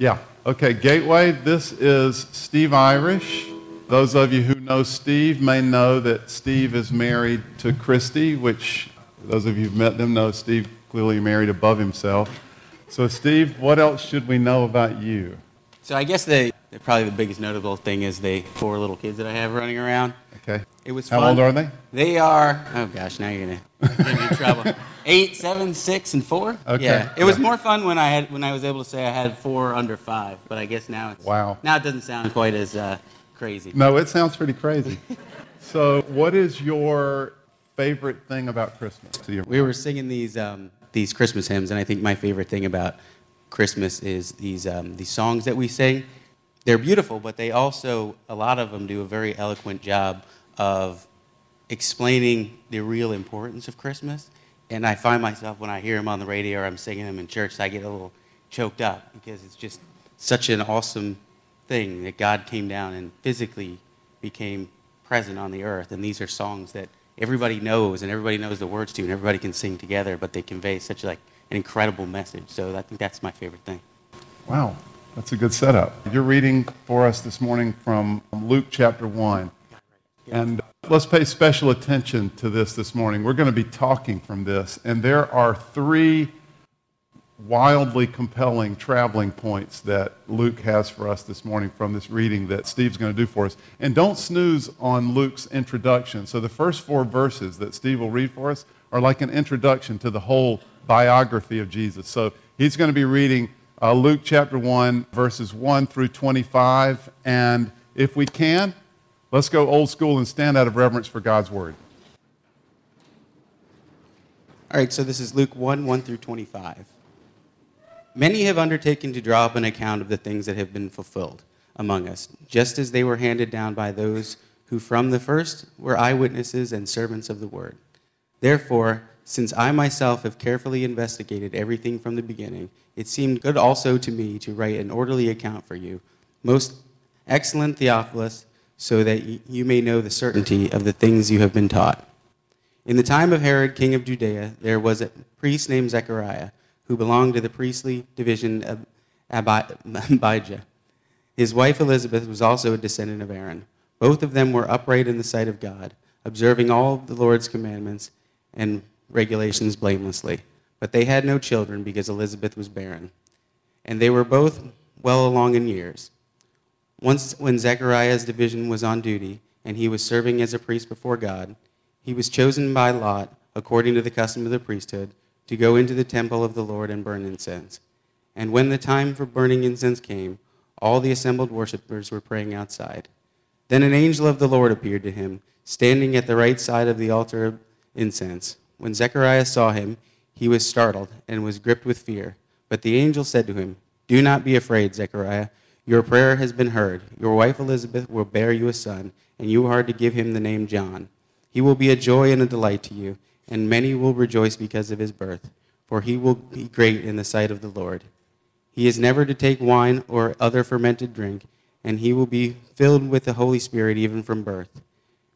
Yeah. Okay, Gateway, this is Steve Irish. Those of you who know Steve may know that Steve is married to Christy, which those of you who've met them know Steve clearly married above himself. So, Steve, what else should we know about you? So I guess the probably the biggest notable thing is the four little kids that I have running around. Okay. It was How fun. old are they? They are oh gosh, now you're gonna get me in trouble. Eight, seven, six, and four. Okay. Yeah. It was Yeah. more fun when I had when I was able to say I had four under five, but I guess now it's Wow. Now it doesn't sound quite as uh, crazy. No, it sounds pretty crazy. so, what is your favorite thing about Christmas? to you? We were singing these um, these Christmas hymns, and I think my favorite thing about Christmas is these um, these songs that we sing. They're beautiful, but they also a lot of them do a very eloquent job of explaining the real importance of Christmas. And I find myself when I hear them on the radio or I'm singing them in church, I get a little choked up because it's just such an awesome thing that God came down and physically became present on the earth. And these are songs that everybody knows and everybody knows the words to and everybody can sing together, but they convey such like an incredible message. So I think that's my favorite thing. Wow, that's a good setup. You're reading for us this morning from Luke chapter 1. And let's pay special attention to this this morning. We're going to be talking from this, and there are three wildly compelling traveling points that Luke has for us this morning from this reading that Steve's going to do for us. And don't snooze on Luke's introduction. So the first four verses that Steve will read for us are like an introduction to the whole biography of Jesus. So he's going to be reading uh, Luke chapter 1, verses 1 through 25. And if we can, let's go old school and stand out of reverence for God's word. All right, so this is Luke 1 1 through 25. Many have undertaken to draw up an account of the things that have been fulfilled among us, just as they were handed down by those who from the first were eyewitnesses and servants of the word. Therefore, since I myself have carefully investigated everything from the beginning, it seemed good also to me to write an orderly account for you, most excellent Theophilus, so that you may know the certainty of the things you have been taught. In the time of Herod, king of Judea, there was a priest named Zechariah, who belonged to the priestly division of Abijah. His wife Elizabeth was also a descendant of Aaron. Both of them were upright in the sight of God, observing all of the Lord's commandments and regulations blamelessly. But they had no children because Elizabeth was barren. And they were both well along in years. Once, when Zechariah's division was on duty and he was serving as a priest before God, he was chosen by Lot, according to the custom of the priesthood, to go into the temple of the Lord and burn incense. And when the time for burning incense came, all the assembled worshippers were praying outside. Then an angel of the Lord appeared to him, standing at the right side of the altar of incense. When Zechariah saw him, he was startled and was gripped with fear. But the angel said to him, Do not be afraid, Zechariah. Your prayer has been heard. Your wife Elizabeth will bear you a son, and you are to give him the name John. He will be a joy and a delight to you, and many will rejoice because of his birth, for he will be great in the sight of the Lord. He is never to take wine or other fermented drink, and he will be filled with the Holy Spirit even from birth.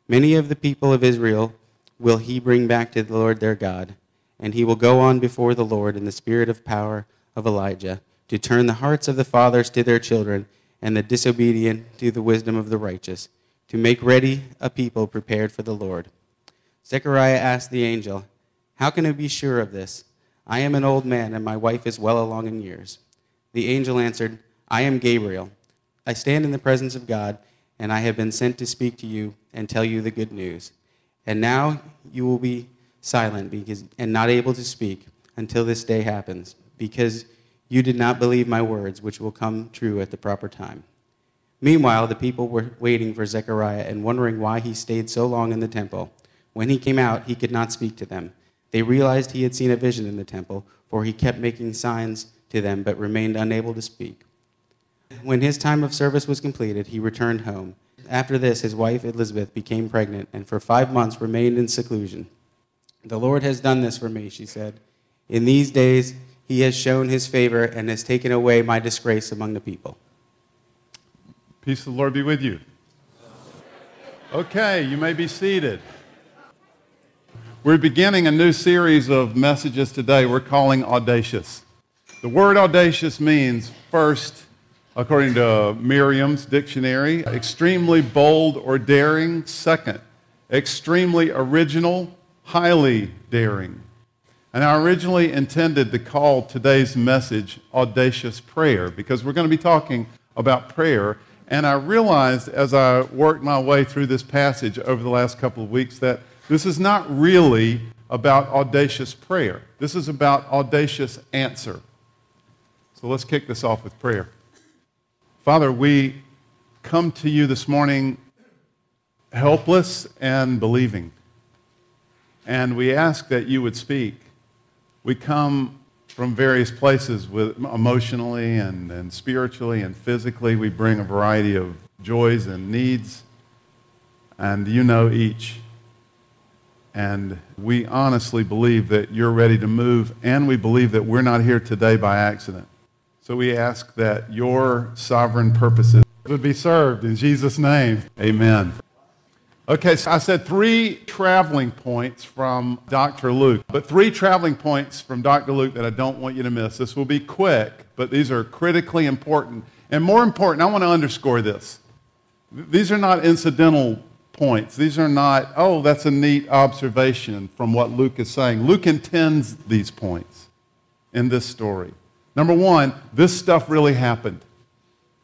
Many of the people of Israel will he bring back to the Lord their God, and he will go on before the Lord in the spirit of power of Elijah, to turn the hearts of the fathers to their children, and the disobedient to the wisdom of the righteous, to make ready a people prepared for the Lord. Zechariah asked the angel, How can I be sure of this? I am an old man, and my wife is well along in years. The angel answered, I am Gabriel. I stand in the presence of God, and I have been sent to speak to you and tell you the good news. And now you will be silent because, and not able to speak until this day happens, because you did not believe my words, which will come true at the proper time. Meanwhile, the people were waiting for Zechariah and wondering why he stayed so long in the temple. When he came out, he could not speak to them. They realized he had seen a vision in the temple, for he kept making signs to them but remained unable to speak. When his time of service was completed, he returned home. After this, his wife Elizabeth became pregnant and for five months remained in seclusion. The Lord has done this for me, she said. In these days, he has shown his favor and has taken away my disgrace among the people. Peace of the Lord be with you. Okay, you may be seated. We're beginning a new series of messages today we're calling Audacious. The word audacious means first according to Merriam's dictionary. Extremely bold or daring, second. Extremely original, highly daring. And I originally intended to call today's message Audacious Prayer because we're going to be talking about prayer. And I realized as I worked my way through this passage over the last couple of weeks that this is not really about audacious prayer. This is about audacious answer. So let's kick this off with prayer. Father, we come to you this morning helpless and believing. And we ask that you would speak. We come from various places with emotionally and, and spiritually and physically. We bring a variety of joys and needs, and you know each. And we honestly believe that you're ready to move, and we believe that we're not here today by accident. So we ask that your sovereign purposes would be served in Jesus' name. Amen. Okay, so I said three traveling points from Dr. Luke, but three traveling points from Dr. Luke that I don't want you to miss. This will be quick, but these are critically important. And more important, I want to underscore this. These are not incidental points. These are not, oh, that's a neat observation from what Luke is saying. Luke intends these points in this story. Number one, this stuff really happened.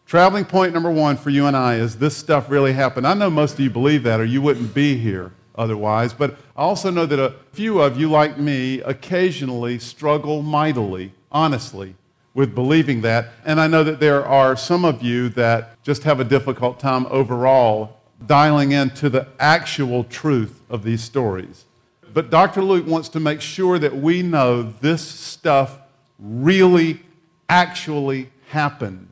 Traveling point number one for you and I is this stuff really happened. I know most of you believe that, or you wouldn't be here otherwise, but I also know that a few of you, like me, occasionally struggle mightily, honestly, with believing that. And I know that there are some of you that just have a difficult time overall dialing into the actual truth of these stories. But Dr. Luke wants to make sure that we know this stuff really, actually happened.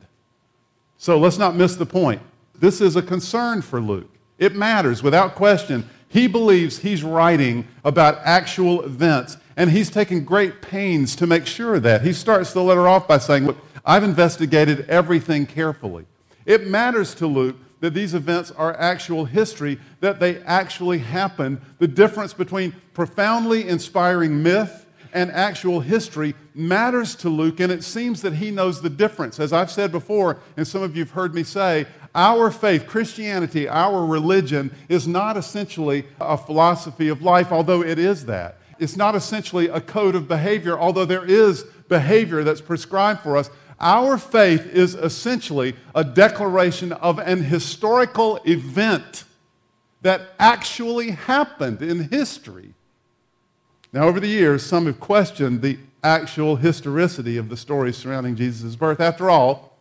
So let's not miss the point. This is a concern for Luke. It matters without question. He believes he's writing about actual events, and he's taking great pains to make sure that. He starts the letter off by saying, Look, I've investigated everything carefully. It matters to Luke that these events are actual history, that they actually happened. The difference between profoundly inspiring myth and actual history matters to Luke, and it seems that he knows the difference. As I've said before, and some of you have heard me say, our faith, Christianity, our religion, is not essentially a philosophy of life, although it is that. It's not essentially a code of behavior, although there is behavior that's prescribed for us. Our faith is essentially a declaration of an historical event that actually happened in history. Now, over the years, some have questioned the actual historicity of the stories surrounding Jesus' birth. After all,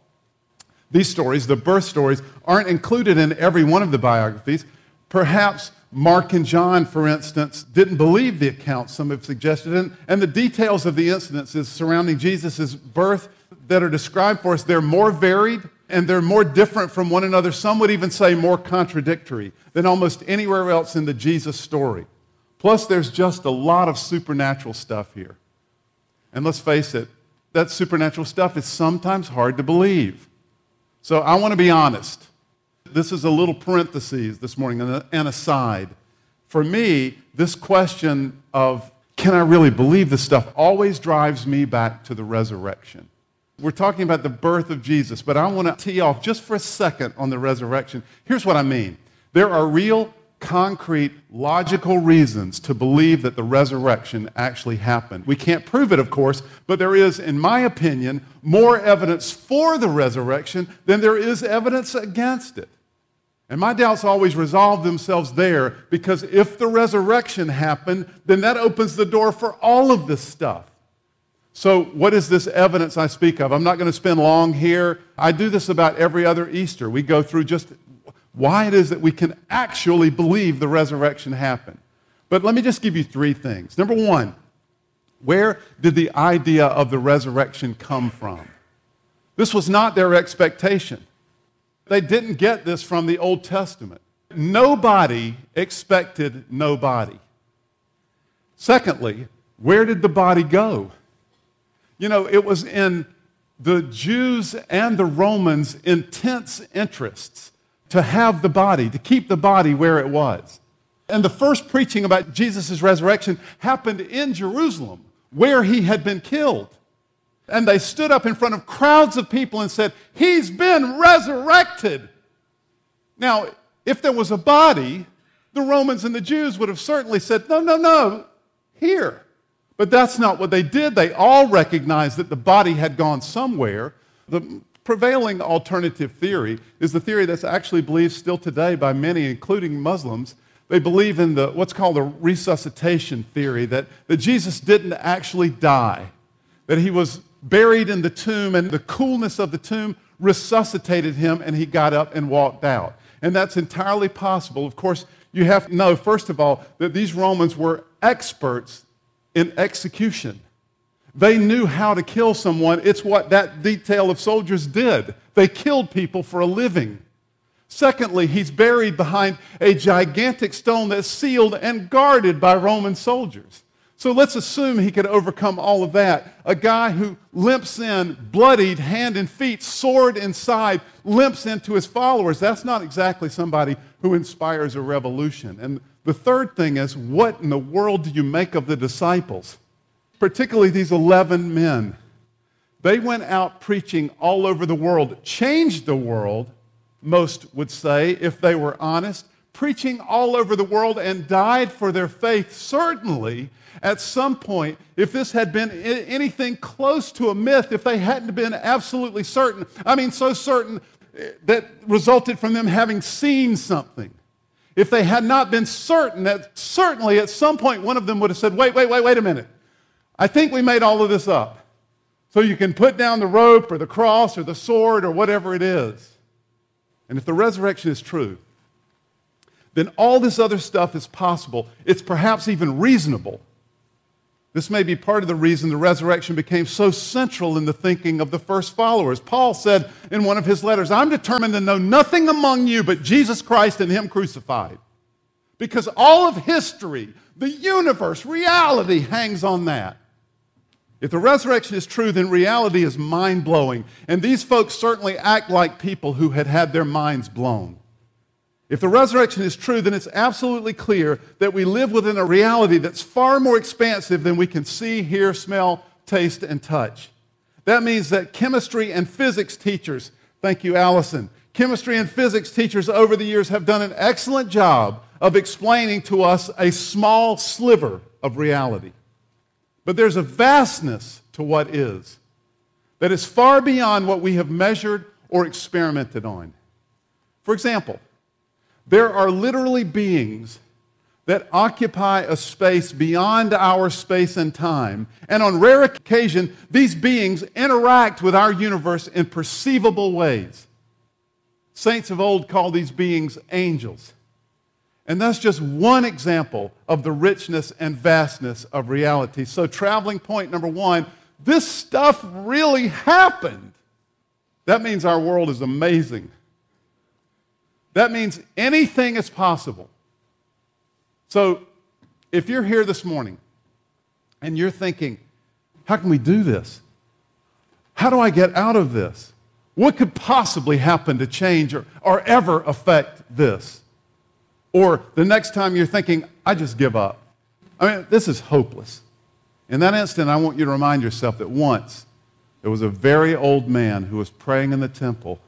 these stories, the birth stories, aren't included in every one of the biographies. Perhaps Mark and John, for instance, didn't believe the accounts some have suggested, and, and the details of the incidences surrounding Jesus' birth that are described for us, they're more varied and they're more different from one another. Some would even say more contradictory than almost anywhere else in the Jesus story. Plus, there's just a lot of supernatural stuff here. And let's face it, that supernatural stuff is sometimes hard to believe. So I want to be honest. This is a little parenthesis this morning, and an aside. For me, this question of can I really believe this stuff always drives me back to the resurrection. We're talking about the birth of Jesus, but I want to tee off just for a second on the resurrection. Here's what I mean there are real concrete, logical reasons to believe that the resurrection actually happened. We can't prove it, of course, but there is, in my opinion, more evidence for the resurrection than there is evidence against it. And my doubts always resolve themselves there because if the resurrection happened, then that opens the door for all of this stuff. So, what is this evidence I speak of? I'm not going to spend long here. I do this about every other Easter. We go through just why it is that we can actually believe the resurrection happened. But let me just give you three things. Number one, where did the idea of the resurrection come from? This was not their expectation. They didn't get this from the Old Testament. Nobody expected nobody. Secondly, where did the body go? You know, it was in the Jews and the Romans' intense interests to have the body, to keep the body where it was. And the first preaching about Jesus' resurrection happened in Jerusalem, where he had been killed. And they stood up in front of crowds of people and said, He's been resurrected. Now, if there was a body, the Romans and the Jews would have certainly said, No, no, no, here. But that's not what they did. They all recognized that the body had gone somewhere. The prevailing alternative theory is the theory that's actually believed still today by many, including Muslims. They believe in the, what's called the resuscitation theory that, that Jesus didn't actually die, that he was buried in the tomb, and the coolness of the tomb resuscitated him, and he got up and walked out. And that's entirely possible. Of course, you have to know, first of all, that these Romans were experts in execution. They knew how to kill someone. It's what that detail of soldiers did. They killed people for a living. Secondly, he's buried behind a gigantic stone that's sealed and guarded by Roman soldiers. So let's assume he could overcome all of that. A guy who limps in, bloodied, hand and feet, sword inside, limps into his followers. That's not exactly somebody who inspires a revolution. And the third thing is what in the world do you make of the disciples? Particularly these 11 men. They went out preaching all over the world, changed the world, most would say, if they were honest, preaching all over the world and died for their faith, certainly at some point, if this had been anything close to a myth, if they hadn't been absolutely certain, I mean, so certain eh, that resulted from them having seen something. If they had not been certain that certainly at some point one of them would have said, wait, wait, wait, wait a minute. I think we made all of this up. So you can put down the rope or the cross or the sword or whatever it is. And if the resurrection is true, then all this other stuff is possible. It's perhaps even reasonable. This may be part of the reason the resurrection became so central in the thinking of the first followers. Paul said in one of his letters, I'm determined to know nothing among you but Jesus Christ and Him crucified. Because all of history, the universe, reality hangs on that. If the resurrection is true, then reality is mind blowing. And these folks certainly act like people who had had their minds blown. If the resurrection is true, then it's absolutely clear that we live within a reality that's far more expansive than we can see, hear, smell, taste, and touch. That means that chemistry and physics teachers, thank you, Allison, chemistry and physics teachers over the years have done an excellent job of explaining to us a small sliver of reality. But there's a vastness to what is that is far beyond what we have measured or experimented on. For example, there are literally beings that occupy a space beyond our space and time. And on rare occasion, these beings interact with our universe in perceivable ways. Saints of old call these beings angels. And that's just one example of the richness and vastness of reality. So, traveling point number one this stuff really happened. That means our world is amazing. That means anything is possible. So, if you're here this morning and you're thinking, how can we do this? How do I get out of this? What could possibly happen to change or, or ever affect this? Or the next time you're thinking, I just give up. I mean, this is hopeless. In that instant, I want you to remind yourself that once there was a very old man who was praying in the temple,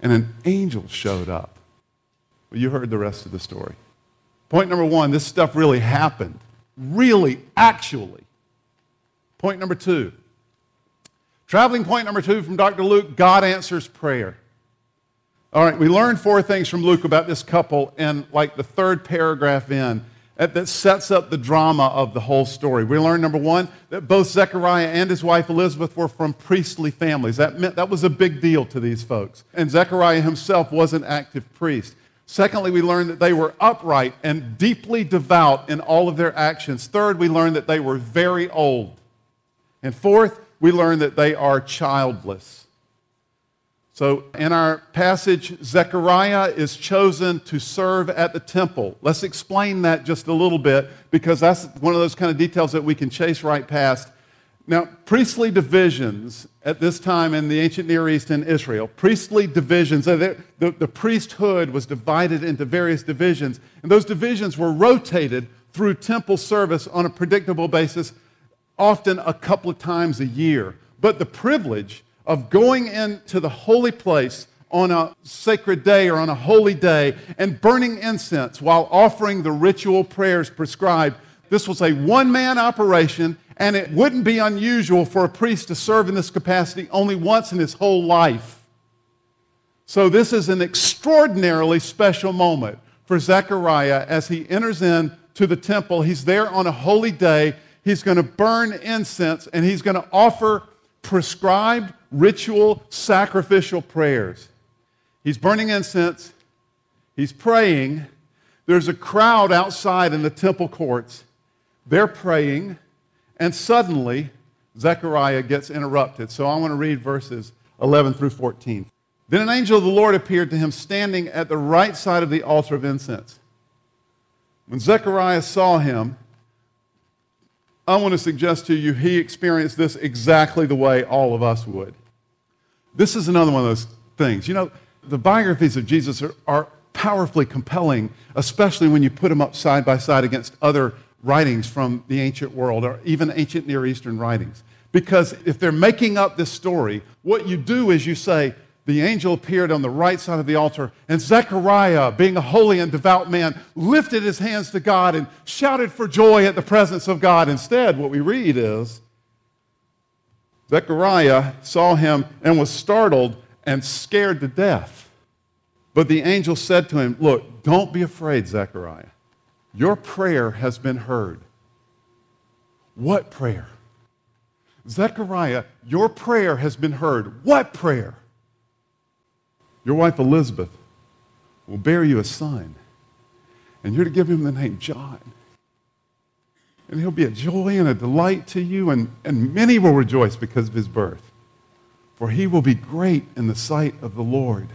and an angel showed up. Well, you heard the rest of the story. Point number one this stuff really happened. Really, actually. Point number two. Traveling point number two from Dr. Luke God answers prayer. All right, we learned four things from Luke about this couple in like the third paragraph in that sets up the drama of the whole story. We learned number one that both Zechariah and his wife Elizabeth were from priestly families. That meant that was a big deal to these folks. And Zechariah himself was an active priest. Secondly, we learned that they were upright and deeply devout in all of their actions. Third, we learned that they were very old. And fourth, we learned that they are childless. So, in our passage, Zechariah is chosen to serve at the temple. Let's explain that just a little bit because that's one of those kind of details that we can chase right past. Now, priestly divisions at this time in the ancient Near East and Israel, priestly divisions, uh, the, the, the priesthood was divided into various divisions, and those divisions were rotated through temple service on a predictable basis, often a couple of times a year. but the privilege of going into the holy place on a sacred day or on a holy day and burning incense while offering the ritual prayers prescribed. This was a one man operation, and it wouldn't be unusual for a priest to serve in this capacity only once in his whole life. So, this is an extraordinarily special moment for Zechariah as he enters into the temple. He's there on a holy day. He's going to burn incense and he's going to offer prescribed ritual sacrificial prayers. He's burning incense, he's praying. There's a crowd outside in the temple courts. They're praying, and suddenly Zechariah gets interrupted. So I want to read verses 11 through 14. Then an angel of the Lord appeared to him standing at the right side of the altar of incense. When Zechariah saw him, I want to suggest to you he experienced this exactly the way all of us would. This is another one of those things. You know, the biographies of Jesus are, are powerfully compelling, especially when you put them up side by side against other writings from the ancient world or even ancient Near Eastern writings. Because if they're making up this story, what you do is you say, the angel appeared on the right side of the altar, and Zechariah, being a holy and devout man, lifted his hands to God and shouted for joy at the presence of God. Instead, what we read is Zechariah saw him and was startled and scared to death. But the angel said to him, Look, don't be afraid, Zechariah. Your prayer has been heard. What prayer? Zechariah, your prayer has been heard. What prayer? Your wife Elizabeth will bear you a son, and you're to give him the name John. And he'll be a joy and a delight to you, and, and many will rejoice because of his birth. For he will be great in the sight of the Lord.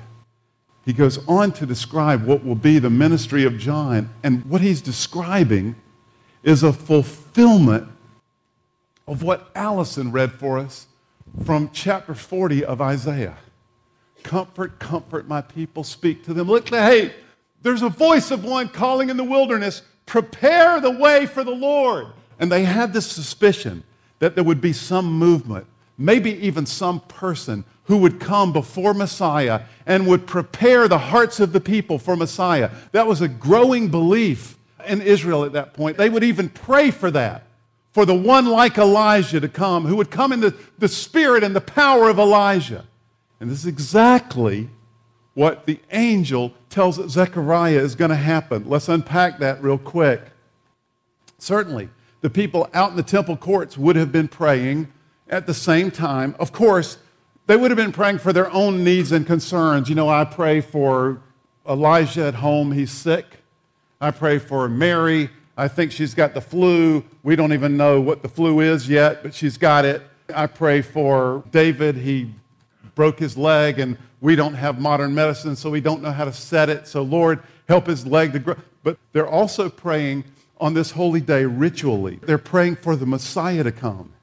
He goes on to describe what will be the ministry of John, and what he's describing is a fulfillment of what Allison read for us from chapter 40 of Isaiah. Comfort, comfort my people, speak to them. Look, hey, there's a voice of one calling in the wilderness, prepare the way for the Lord. And they had this suspicion that there would be some movement, maybe even some person who would come before Messiah and would prepare the hearts of the people for Messiah. That was a growing belief in Israel at that point. They would even pray for that, for the one like Elijah to come, who would come in the, the spirit and the power of Elijah. And this is exactly what the angel tells Zechariah is going to happen. Let's unpack that real quick. Certainly, the people out in the temple courts would have been praying at the same time. Of course, they would have been praying for their own needs and concerns. You know, I pray for Elijah at home, he's sick. I pray for Mary. I think she's got the flu. We don't even know what the flu is yet, but she's got it. I pray for David. He broke his leg and we don't have modern medicine, so we don't know how to set it. So, Lord, help his leg to grow. But they're also praying on this holy day ritually. They're praying for the Messiah to come.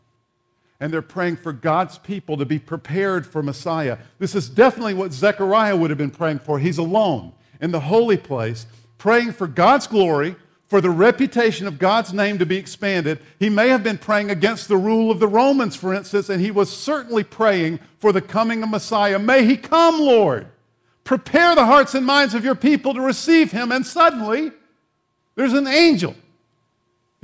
And they're praying for God's people to be prepared for Messiah. This is definitely what Zechariah would have been praying for. He's alone in the holy place, praying for God's glory for the reputation of God's name to be expanded. He may have been praying against the rule of the Romans, for instance, and he was certainly praying for the coming of Messiah. May he come, Lord. Prepare the hearts and minds of your people to receive him. And suddenly, there's an angel.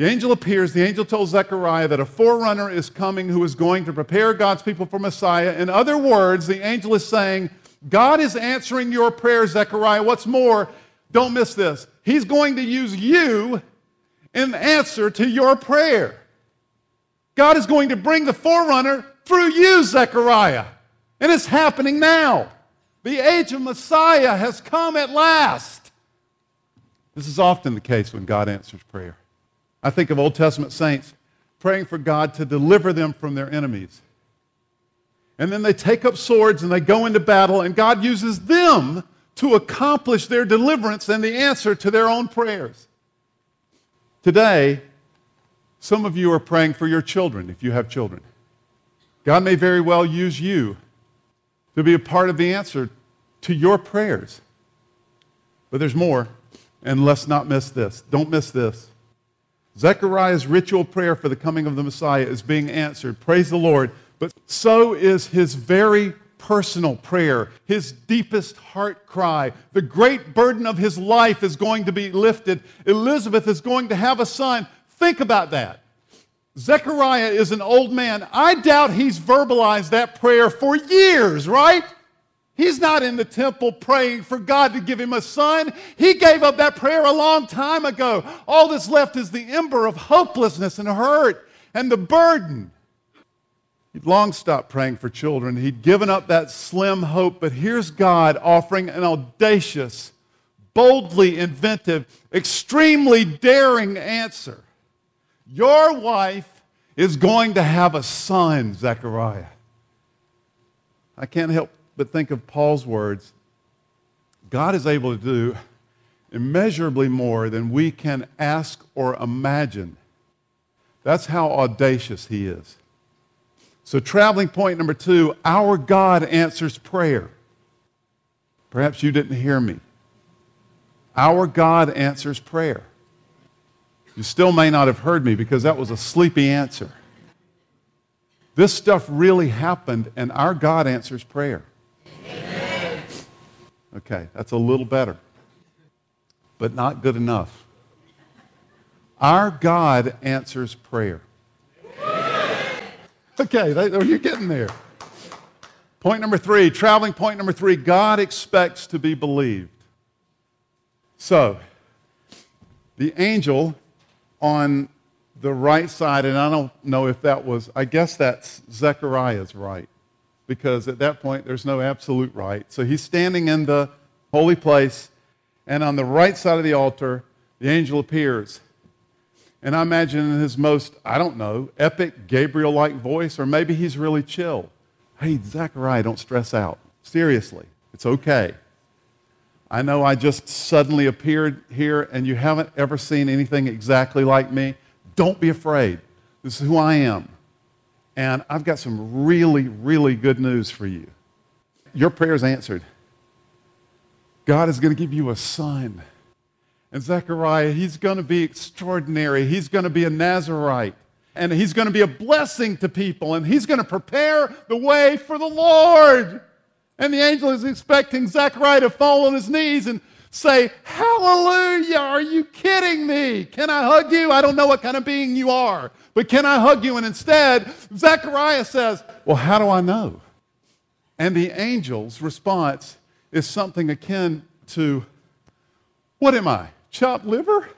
The angel appears. The angel tells Zechariah that a forerunner is coming who is going to prepare God's people for Messiah. In other words, the angel is saying, God is answering your prayer, Zechariah. What's more, don't miss this. He's going to use you in answer to your prayer. God is going to bring the forerunner through you, Zechariah. And it's happening now. The age of Messiah has come at last. This is often the case when God answers prayer. I think of Old Testament saints praying for God to deliver them from their enemies. And then they take up swords and they go into battle, and God uses them to accomplish their deliverance and the answer to their own prayers. Today, some of you are praying for your children, if you have children. God may very well use you to be a part of the answer to your prayers. But there's more, and let's not miss this. Don't miss this. Zechariah's ritual prayer for the coming of the Messiah is being answered. Praise the Lord. But so is his very personal prayer, his deepest heart cry. The great burden of his life is going to be lifted. Elizabeth is going to have a son. Think about that. Zechariah is an old man. I doubt he's verbalized that prayer for years, right? He's not in the temple praying for God to give him a son. He gave up that prayer a long time ago. All that's left is the ember of hopelessness and hurt and the burden. He'd long stopped praying for children. He'd given up that slim hope, but here's God offering an audacious, boldly inventive, extremely daring answer. Your wife is going to have a son, Zechariah. I can't help but think of Paul's words. God is able to do immeasurably more than we can ask or imagine. That's how audacious he is. So, traveling point number two our God answers prayer. Perhaps you didn't hear me. Our God answers prayer. You still may not have heard me because that was a sleepy answer. This stuff really happened, and our God answers prayer. Okay, that's a little better, but not good enough. Our God answers prayer. Okay, you're getting there. Point number three, traveling point number three God expects to be believed. So, the angel on the right side, and I don't know if that was, I guess that's Zechariah's right, because at that point there's no absolute right. So he's standing in the holy place, and on the right side of the altar, the angel appears. And I imagine in his most, I don't know, epic Gabriel like voice, or maybe he's really chill. Hey, Zechariah, don't stress out. Seriously, it's okay. I know I just suddenly appeared here and you haven't ever seen anything exactly like me. Don't be afraid. This is who I am. And I've got some really, really good news for you. Your prayer is answered. God is going to give you a son. And Zechariah, he's going to be extraordinary. He's going to be a Nazarite. And he's going to be a blessing to people. And he's going to prepare the way for the Lord. And the angel is expecting Zechariah to fall on his knees and say, Hallelujah! Are you kidding me? Can I hug you? I don't know what kind of being you are, but can I hug you? And instead, Zechariah says, Well, how do I know? And the angel's response is something akin to, What am I? Chopped liver?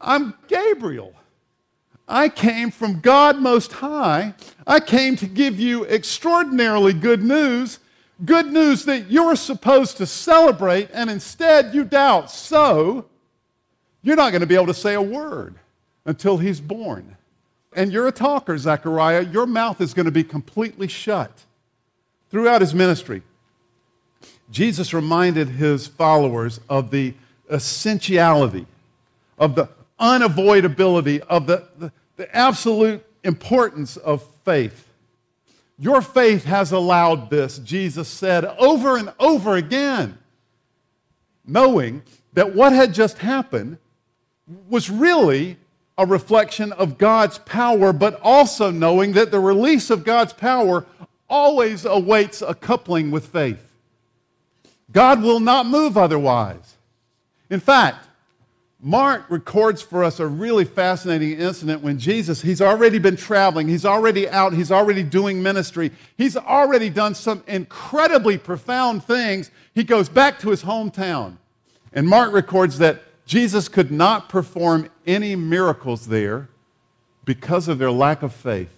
I'm Gabriel. I came from God Most High. I came to give you extraordinarily good news good news that you're supposed to celebrate, and instead you doubt. So, you're not going to be able to say a word until he's born. And you're a talker, Zechariah. Your mouth is going to be completely shut. Throughout his ministry, Jesus reminded his followers of the essentiality, of the unavoidability, of the, the, the absolute importance of faith. Your faith has allowed this, Jesus said over and over again, knowing that what had just happened was really a reflection of God's power, but also knowing that the release of God's power always awaits a coupling with faith. God will not move otherwise. In fact, Mark records for us a really fascinating incident when Jesus, he's already been traveling, he's already out, he's already doing ministry, he's already done some incredibly profound things. He goes back to his hometown. And Mark records that Jesus could not perform any miracles there because of their lack of faith.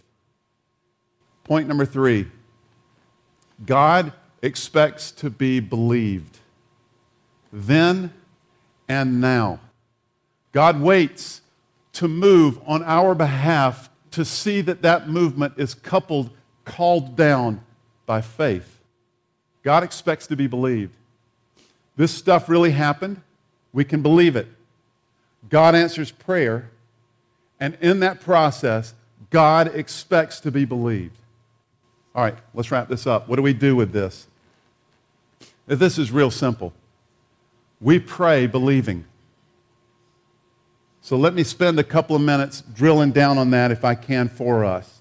Point number three God expects to be believed then and now. God waits to move on our behalf to see that that movement is coupled, called down by faith. God expects to be believed. This stuff really happened. We can believe it. God answers prayer, and in that process, God expects to be believed. All right, let's wrap this up. What do we do with this? This is real simple. We pray believing. So let me spend a couple of minutes drilling down on that if I can for us.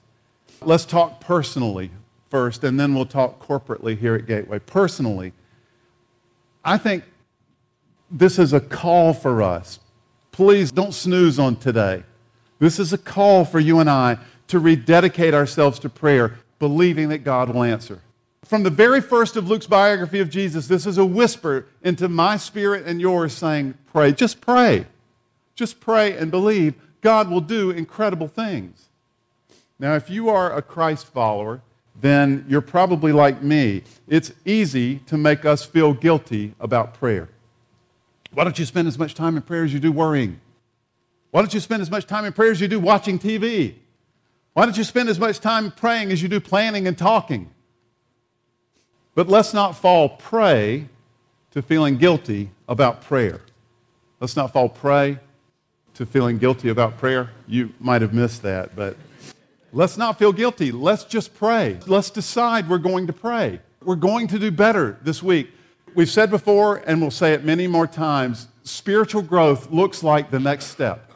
Let's talk personally first, and then we'll talk corporately here at Gateway. Personally, I think this is a call for us. Please don't snooze on today. This is a call for you and I to rededicate ourselves to prayer, believing that God will answer. From the very first of Luke's biography of Jesus, this is a whisper into my spirit and yours saying, Pray. Just pray. Just pray and believe God will do incredible things. Now, if you are a Christ follower, then you're probably like me. It's easy to make us feel guilty about prayer. Why don't you spend as much time in prayer as you do worrying? Why don't you spend as much time in prayer as you do watching TV? Why don't you spend as much time praying as you do planning and talking? But let's not fall prey to feeling guilty about prayer. Let's not fall prey to feeling guilty about prayer. You might have missed that, but let's not feel guilty. Let's just pray. Let's decide we're going to pray. We're going to do better this week. We've said before, and we'll say it many more times spiritual growth looks like the next step.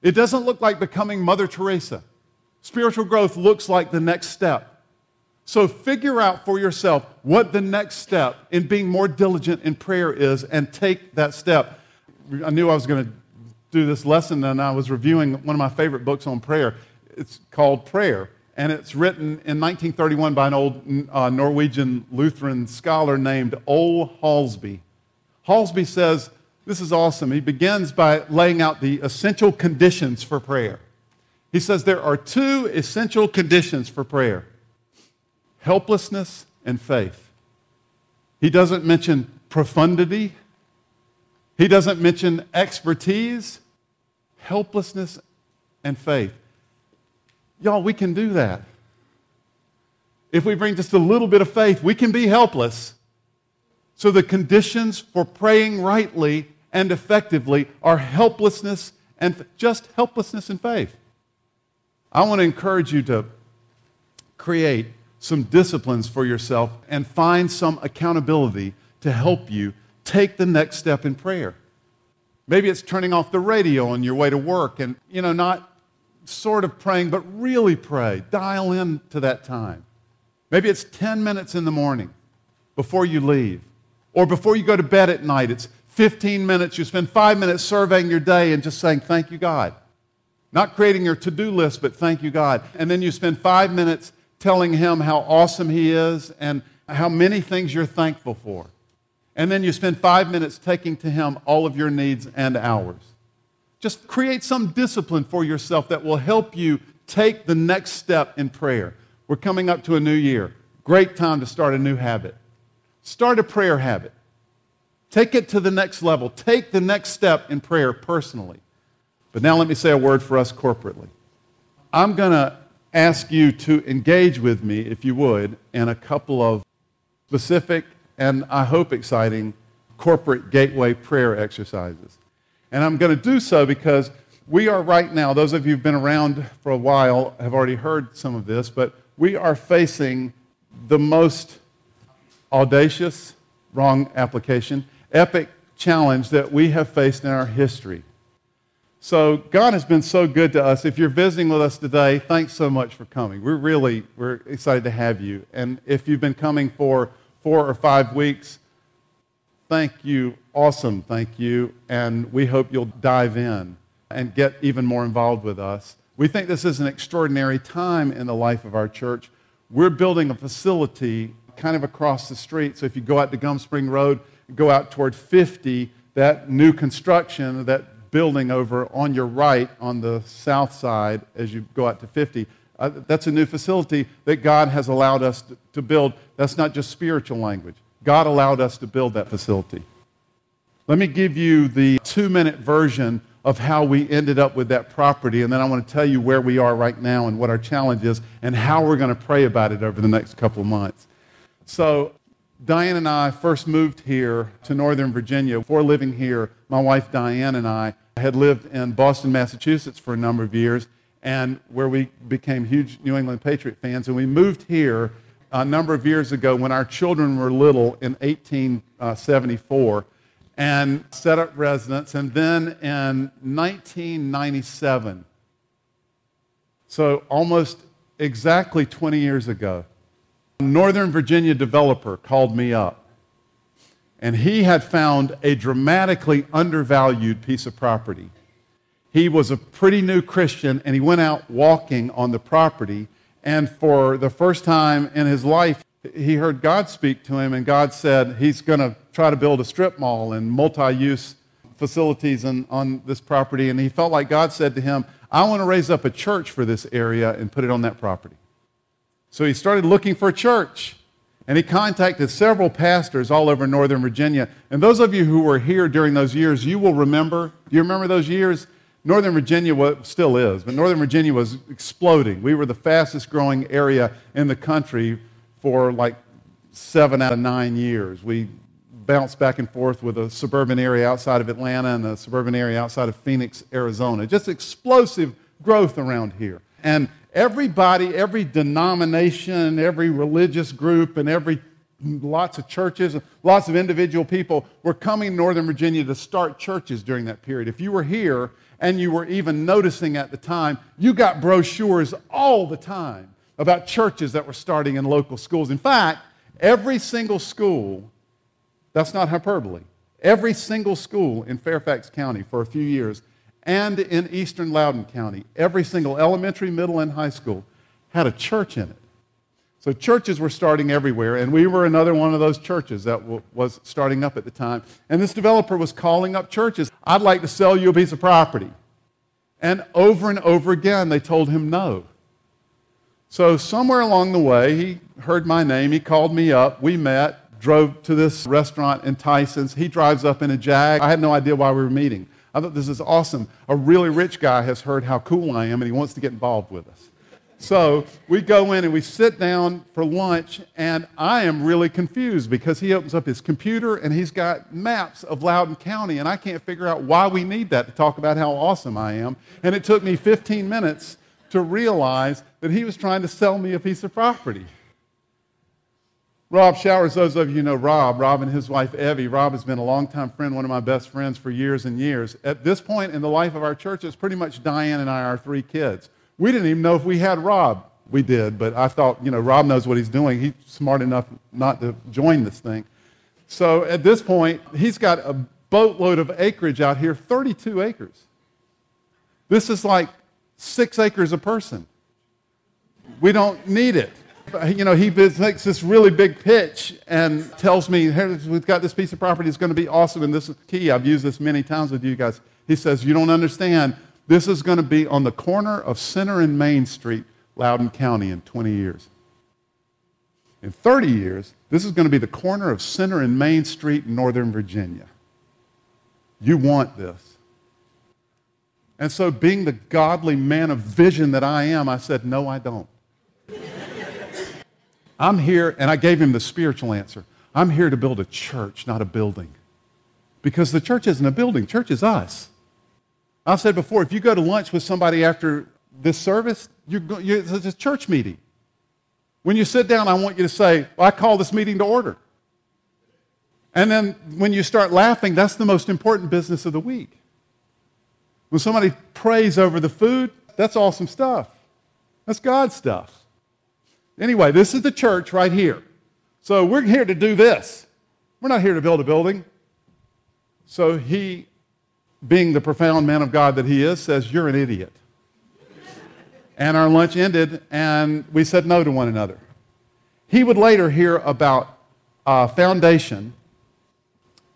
It doesn't look like becoming Mother Teresa. Spiritual growth looks like the next step. So figure out for yourself what the next step in being more diligent in prayer is and take that step. I knew I was going to do this lesson and I was reviewing one of my favorite books on prayer. It's called Prayer and it's written in 1931 by an old uh, Norwegian Lutheran scholar named Ole Hallesby. Hallesby says, This is awesome. He begins by laying out the essential conditions for prayer. He says there are two essential conditions for prayer helplessness and faith. He doesn't mention profundity, he doesn't mention expertise, helplessness and faith. Y'all, we can do that. If we bring just a little bit of faith, we can be helpless. So the conditions for praying rightly and effectively are helplessness and just helplessness and faith. I want to encourage you to create some disciplines for yourself and find some accountability to help you take the next step in prayer. Maybe it's turning off the radio on your way to work and, you know, not sort of praying, but really pray. Dial in to that time. Maybe it's 10 minutes in the morning before you leave, or before you go to bed at night. It's 15 minutes. You spend five minutes surveying your day and just saying, Thank you, God. Not creating your to do list, but thank you, God. And then you spend five minutes telling Him how awesome He is and how many things you're thankful for. And then you spend five minutes taking to Him all of your needs and ours. Just create some discipline for yourself that will help you take the next step in prayer. We're coming up to a new year. Great time to start a new habit. Start a prayer habit. Take it to the next level. Take the next step in prayer personally. But now let me say a word for us corporately. I'm going to ask you to engage with me, if you would, in a couple of specific and I hope exciting corporate gateway prayer exercises. And I'm going to do so because we are right now, those of you who've been around for a while have already heard some of this, but we are facing the most audacious, wrong application, epic challenge that we have faced in our history. So God has been so good to us. If you're visiting with us today, thanks so much for coming. We're really we're excited to have you. And if you've been coming for four or five weeks, thank you awesome, thank you. And we hope you'll dive in and get even more involved with us. We think this is an extraordinary time in the life of our church. We're building a facility kind of across the street. So if you go out to Gum Spring Road, go out toward 50, that new construction, that building over on your right on the south side as you go out to 50, uh, that's a new facility that God has allowed us to, to build. That's not just spiritual language. God allowed us to build that facility. Let me give you the two minute version of how we ended up with that property, and then I want to tell you where we are right now and what our challenge is and how we're going to pray about it over the next couple of months. So, Diane and I first moved here to Northern Virginia. Before living here, my wife Diane and I had lived in Boston, Massachusetts for a number of years, and where we became huge New England Patriot fans. And we moved here a number of years ago when our children were little in 1874 and set up residence. And then in 1997, so almost exactly 20 years ago, a Northern Virginia developer called me up, and he had found a dramatically undervalued piece of property. He was a pretty new Christian, and he went out walking on the property, and for the first time in his life, he heard God speak to him, and God said he's going to try to build a strip mall and multi use facilities on, on this property. And he felt like God said to him, I want to raise up a church for this area and put it on that property. So he started looking for a church. And he contacted several pastors all over Northern Virginia. And those of you who were here during those years, you will remember. Do you remember those years? Northern Virginia was, still is, but Northern Virginia was exploding. We were the fastest growing area in the country for like seven out of nine years. We bounced back and forth with a suburban area outside of Atlanta and a suburban area outside of Phoenix, Arizona. Just explosive growth around here. And everybody, every denomination, every religious group, and every lots of churches, lots of individual people were coming to Northern Virginia to start churches during that period. If you were here and you were even noticing at the time, you got brochures all the time about churches that were starting in local schools. In fact, every single school, that's not hyperbole, every single school in Fairfax County for a few years and in eastern Loudoun County, every single elementary, middle, and high school had a church in it. So churches were starting everywhere, and we were another one of those churches that w- was starting up at the time. And this developer was calling up churches. I'd like to sell you a piece of property. And over and over again, they told him no. So, somewhere along the way, he heard my name. He called me up. We met, drove to this restaurant in Tyson's. He drives up in a Jag. I had no idea why we were meeting. I thought this is awesome. A really rich guy has heard how cool I am and he wants to get involved with us. So we go in and we sit down for lunch, and I am really confused because he opens up his computer and he's got maps of Loudoun County, and I can't figure out why we need that to talk about how awesome I am. And it took me 15 minutes to realize that he was trying to sell me a piece of property. Rob Showers, those of you know Rob, Rob and his wife Evie. Rob has been a longtime friend, one of my best friends for years and years. At this point in the life of our church, it's pretty much Diane and I, our three kids. We didn't even know if we had Rob. We did, but I thought, you know, Rob knows what he's doing. He's smart enough not to join this thing. So at this point, he's got a boatload of acreage out here 32 acres. This is like six acres a person. We don't need it. You know, he makes this really big pitch and tells me, hey, we've got this piece of property, it's going to be awesome, and this is key. I've used this many times with you guys. He says, You don't understand. This is going to be on the corner of Center and Main Street, Loudoun County, in 20 years. In 30 years, this is going to be the corner of Center and Main Street in Northern Virginia. You want this. And so, being the godly man of vision that I am, I said, No, I don't. I'm here, and I gave him the spiritual answer. I'm here to build a church, not a building. Because the church isn't a building, church is us. I've said before, if you go to lunch with somebody after this service, you're, you're, it's a church meeting. When you sit down, I want you to say, I call this meeting to order. And then when you start laughing, that's the most important business of the week. When somebody prays over the food, that's awesome stuff. That's God stuff. Anyway, this is the church right here. So we're here to do this. We're not here to build a building. So he, being the profound man of God that he is, says, You're an idiot. and our lunch ended, and we said no to one another. He would later hear about a foundation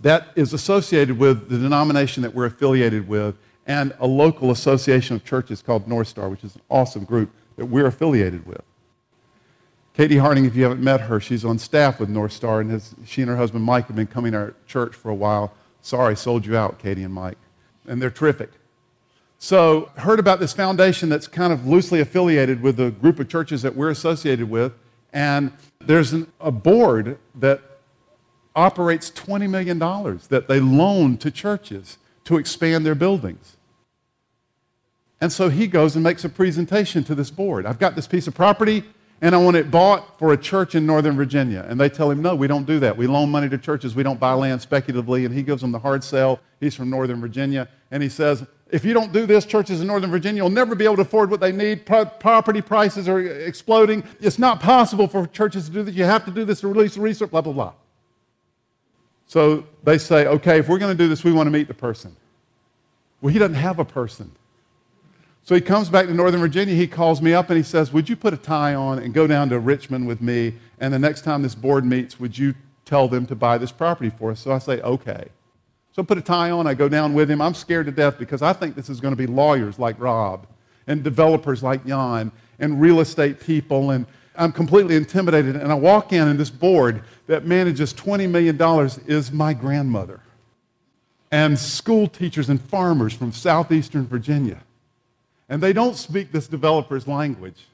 that is associated with the denomination that we're affiliated with and a local association of churches called North Star, which is an awesome group that we're affiliated with. Katie Harding, if you haven't met her, she's on staff with North Star, and has, she and her husband Mike have been coming to our church for a while. Sorry, sold you out, Katie and Mike. And they're terrific. So, heard about this foundation that's kind of loosely affiliated with the group of churches that we're associated with, and there's an, a board that operates $20 million that they loan to churches to expand their buildings. And so he goes and makes a presentation to this board. I've got this piece of property and I want it bought for a church in Northern Virginia. And they tell him, no, we don't do that. We loan money to churches. We don't buy land speculatively. And he gives them the hard sell. He's from Northern Virginia. And he says, If you don't do this, churches in Northern Virginia will never be able to afford what they need. Pro- property prices are exploding. It's not possible for churches to do this. You have to do this to release the resource, blah, blah, blah. So they say, okay, if we're going to do this, we want to meet the person. Well, he doesn't have a person. So he comes back to Northern Virginia. He calls me up and he says, Would you put a tie on and go down to Richmond with me? And the next time this board meets, would you tell them to buy this property for us? So I say, Okay. So I put a tie on. I go down with him. I'm scared to death because I think this is going to be lawyers like Rob and developers like Jan and real estate people. And I'm completely intimidated. And I walk in, and this board that manages $20 million is my grandmother and school teachers and farmers from southeastern Virginia. And they don't speak this developer's language.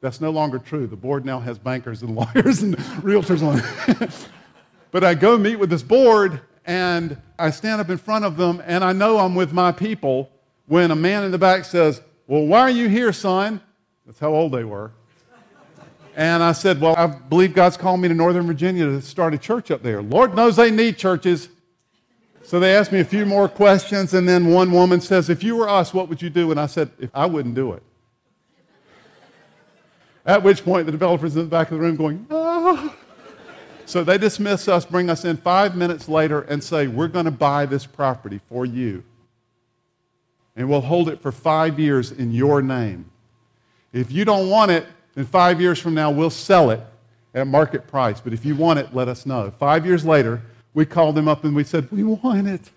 That's no longer true. The board now has bankers and lawyers and realtors on it. but I go meet with this board and I stand up in front of them and I know I'm with my people when a man in the back says, Well, why are you here, son? That's how old they were. And I said, Well, I believe God's called me to Northern Virginia to start a church up there. Lord knows they need churches. So they asked me a few more questions, and then one woman says, If you were us, what would you do? And I said, If I wouldn't do it. At which point, the developers in the back of the room going, Ah. So they dismiss us, bring us in five minutes later, and say, We're going to buy this property for you. And we'll hold it for five years in your name. If you don't want it, then five years from now, we'll sell it at market price. But if you want it, let us know. Five years later, we called them up and we said, We want it.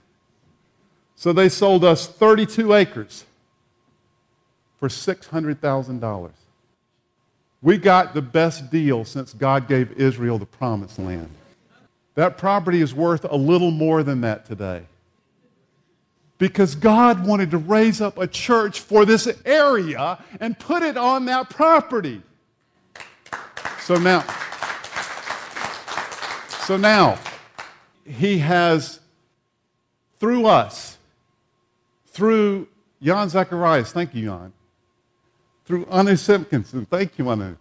So they sold us 32 acres for $600,000. We got the best deal since God gave Israel the promised land. That property is worth a little more than that today. Because God wanted to raise up a church for this area and put it on that property. So now, so now, he has, through us, through Jan Zacharias, thank you, Jan, through Anna Simpkinson, thank you, Anna,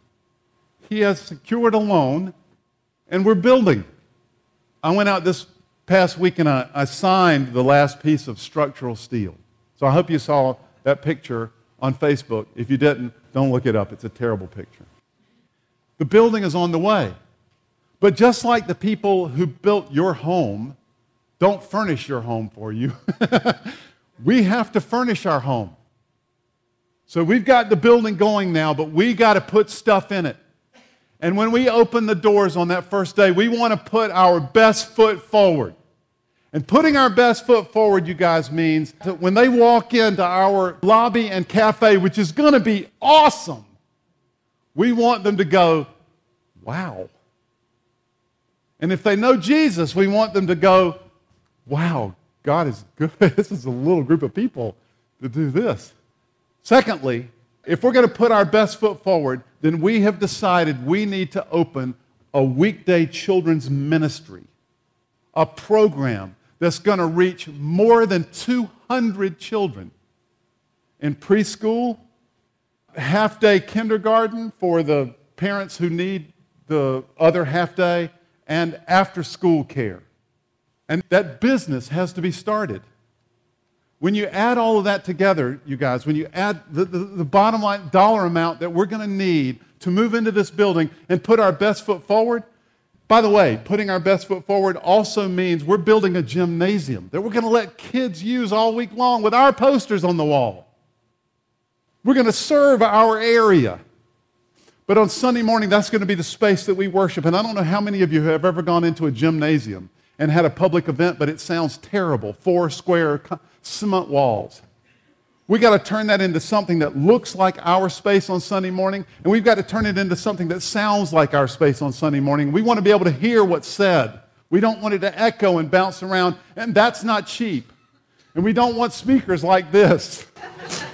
he has secured a loan, and we're building. I went out this past week and I, I signed the last piece of structural steel. So I hope you saw that picture on Facebook. If you didn't, don't look it up. It's a terrible picture. The building is on the way. But just like the people who built your home don't furnish your home for you, we have to furnish our home. So we've got the building going now, but we got to put stuff in it. And when we open the doors on that first day, we want to put our best foot forward. And putting our best foot forward, you guys, means that when they walk into our lobby and cafe, which is going to be awesome, we want them to go, wow. And if they know Jesus, we want them to go, wow, God is good. this is a little group of people to do this. Secondly, if we're going to put our best foot forward, then we have decided we need to open a weekday children's ministry, a program that's going to reach more than 200 children in preschool, half day kindergarten for the parents who need the other half day, and after school care. And that business has to be started. When you add all of that together, you guys, when you add the, the, the bottom line dollar amount that we're going to need to move into this building and put our best foot forward, by the way, putting our best foot forward also means we're building a gymnasium that we're going to let kids use all week long with our posters on the wall. We're going to serve our area. But on Sunday morning, that's going to be the space that we worship. And I don't know how many of you have ever gone into a gymnasium and had a public event, but it sounds terrible four square cement walls. We got to turn that into something that looks like our space on Sunday morning, and we've got to turn it into something that sounds like our space on Sunday morning. We want to be able to hear what's said. We don't want it to echo and bounce around, and that's not cheap. And we don't want speakers like this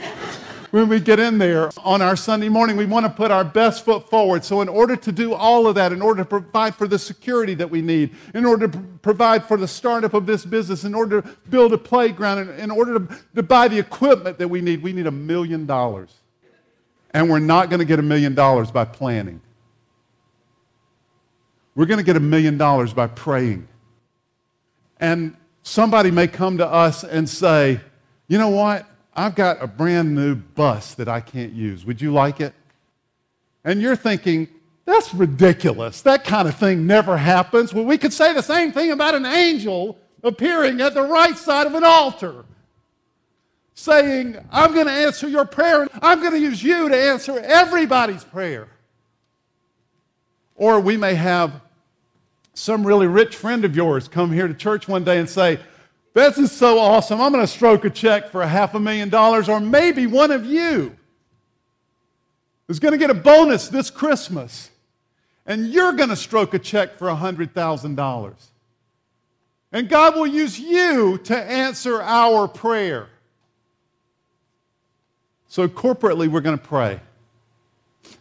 when we get in there on our Sunday morning, we want to put our best foot forward. So, in order to do all of that, in order to provide for the security that we need, in order to provide for the startup of this business, in order to build a playground, in order to, to buy the equipment that we need, we need a million dollars. And we're not going to get a million dollars by planning. We're going to get a million dollars by praying. And somebody may come to us and say, You know what? I've got a brand new bus that I can't use. Would you like it? And you're thinking, that's ridiculous. That kind of thing never happens. Well, we could say the same thing about an angel appearing at the right side of an altar, saying, I'm going to answer your prayer. I'm going to use you to answer everybody's prayer. Or we may have some really rich friend of yours come here to church one day and say, This is so awesome. I'm going to stroke a check for a half a million dollars. Or maybe one of you is going to get a bonus this Christmas and you're going to stroke a check for $100,000. And God will use you to answer our prayer. So, corporately, we're going to pray.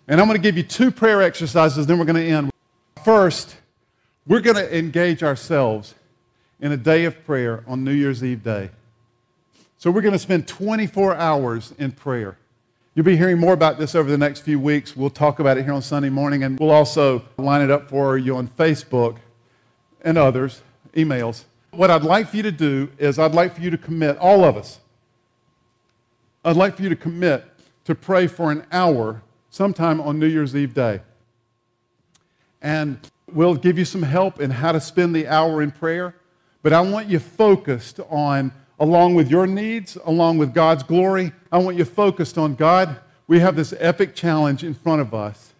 And I'm going to give you two prayer exercises, then we're going to end. First, we're going to engage ourselves in a day of prayer on New Year's Eve day. So we're going to spend 24 hours in prayer. You'll be hearing more about this over the next few weeks. We'll talk about it here on Sunday morning, and we'll also line it up for you on Facebook and others, emails. What I'd like for you to do is I'd like for you to commit, all of us, I'd like for you to commit to pray for an hour sometime on New Year's Eve day. And we'll give you some help in how to spend the hour in prayer. But I want you focused on, along with your needs, along with God's glory, I want you focused on God. We have this epic challenge in front of us.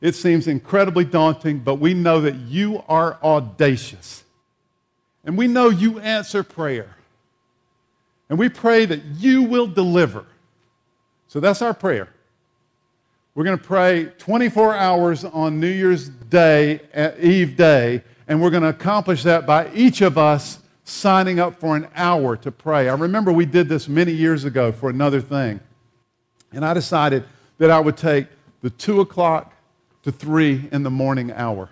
It seems incredibly daunting, but we know that you are audacious. And we know you answer prayer. And we pray that you will deliver. So that's our prayer. We're going to pray 24 hours on New Year's Day, uh, Eve Day, and we're going to accomplish that by each of us signing up for an hour to pray. I remember we did this many years ago for another thing. And I decided that I would take the 2 o'clock to 3 in the morning hour.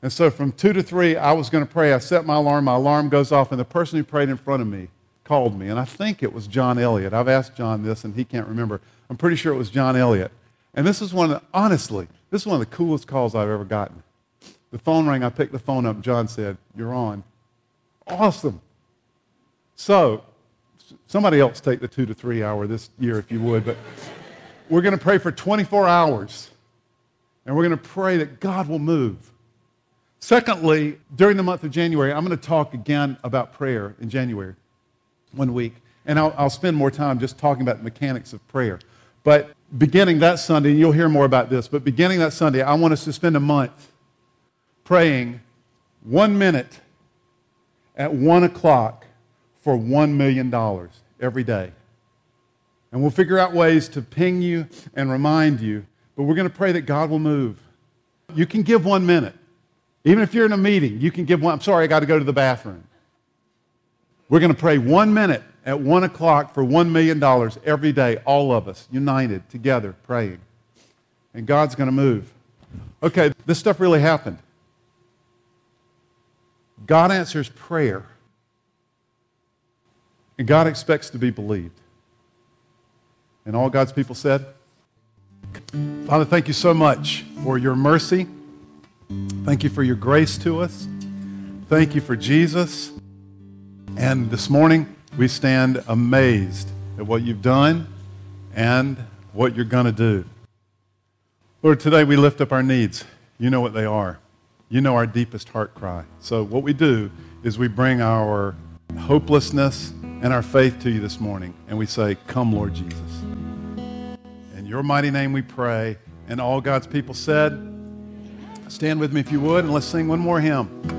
And so from 2 to 3, I was going to pray. I set my alarm, my alarm goes off, and the person who prayed in front of me called me. And I think it was John Elliott. I've asked John this, and he can't remember. I'm pretty sure it was John Elliott. And this is one of the, honestly, this is one of the coolest calls I've ever gotten. The phone rang, I picked the phone up, John said, You're on. Awesome. So, somebody else take the two to three hour this year if you would, but we're going to pray for 24 hours. And we're going to pray that God will move. Secondly, during the month of January, I'm going to talk again about prayer in January, one week. And I'll, I'll spend more time just talking about the mechanics of prayer. But beginning that Sunday, you'll hear more about this, but beginning that Sunday, I want us to spend a month praying one minute at one o'clock for $1 million every day. And we'll figure out ways to ping you and remind you, but we're going to pray that God will move. You can give one minute. Even if you're in a meeting, you can give one. I'm sorry, I got to go to the bathroom. We're going to pray one minute at 1 o'clock for $1 million every day, all of us, united, together, praying. And God's going to move. Okay, this stuff really happened. God answers prayer, and God expects to be believed. And all God's people said, Father, thank you so much for your mercy. Thank you for your grace to us. Thank you for Jesus. And this morning, we stand amazed at what you've done and what you're going to do. Lord, today we lift up our needs. You know what they are. You know our deepest heart cry. So, what we do is we bring our hopelessness and our faith to you this morning, and we say, Come, Lord Jesus. In your mighty name we pray. And all God's people said, Stand with me if you would, and let's sing one more hymn.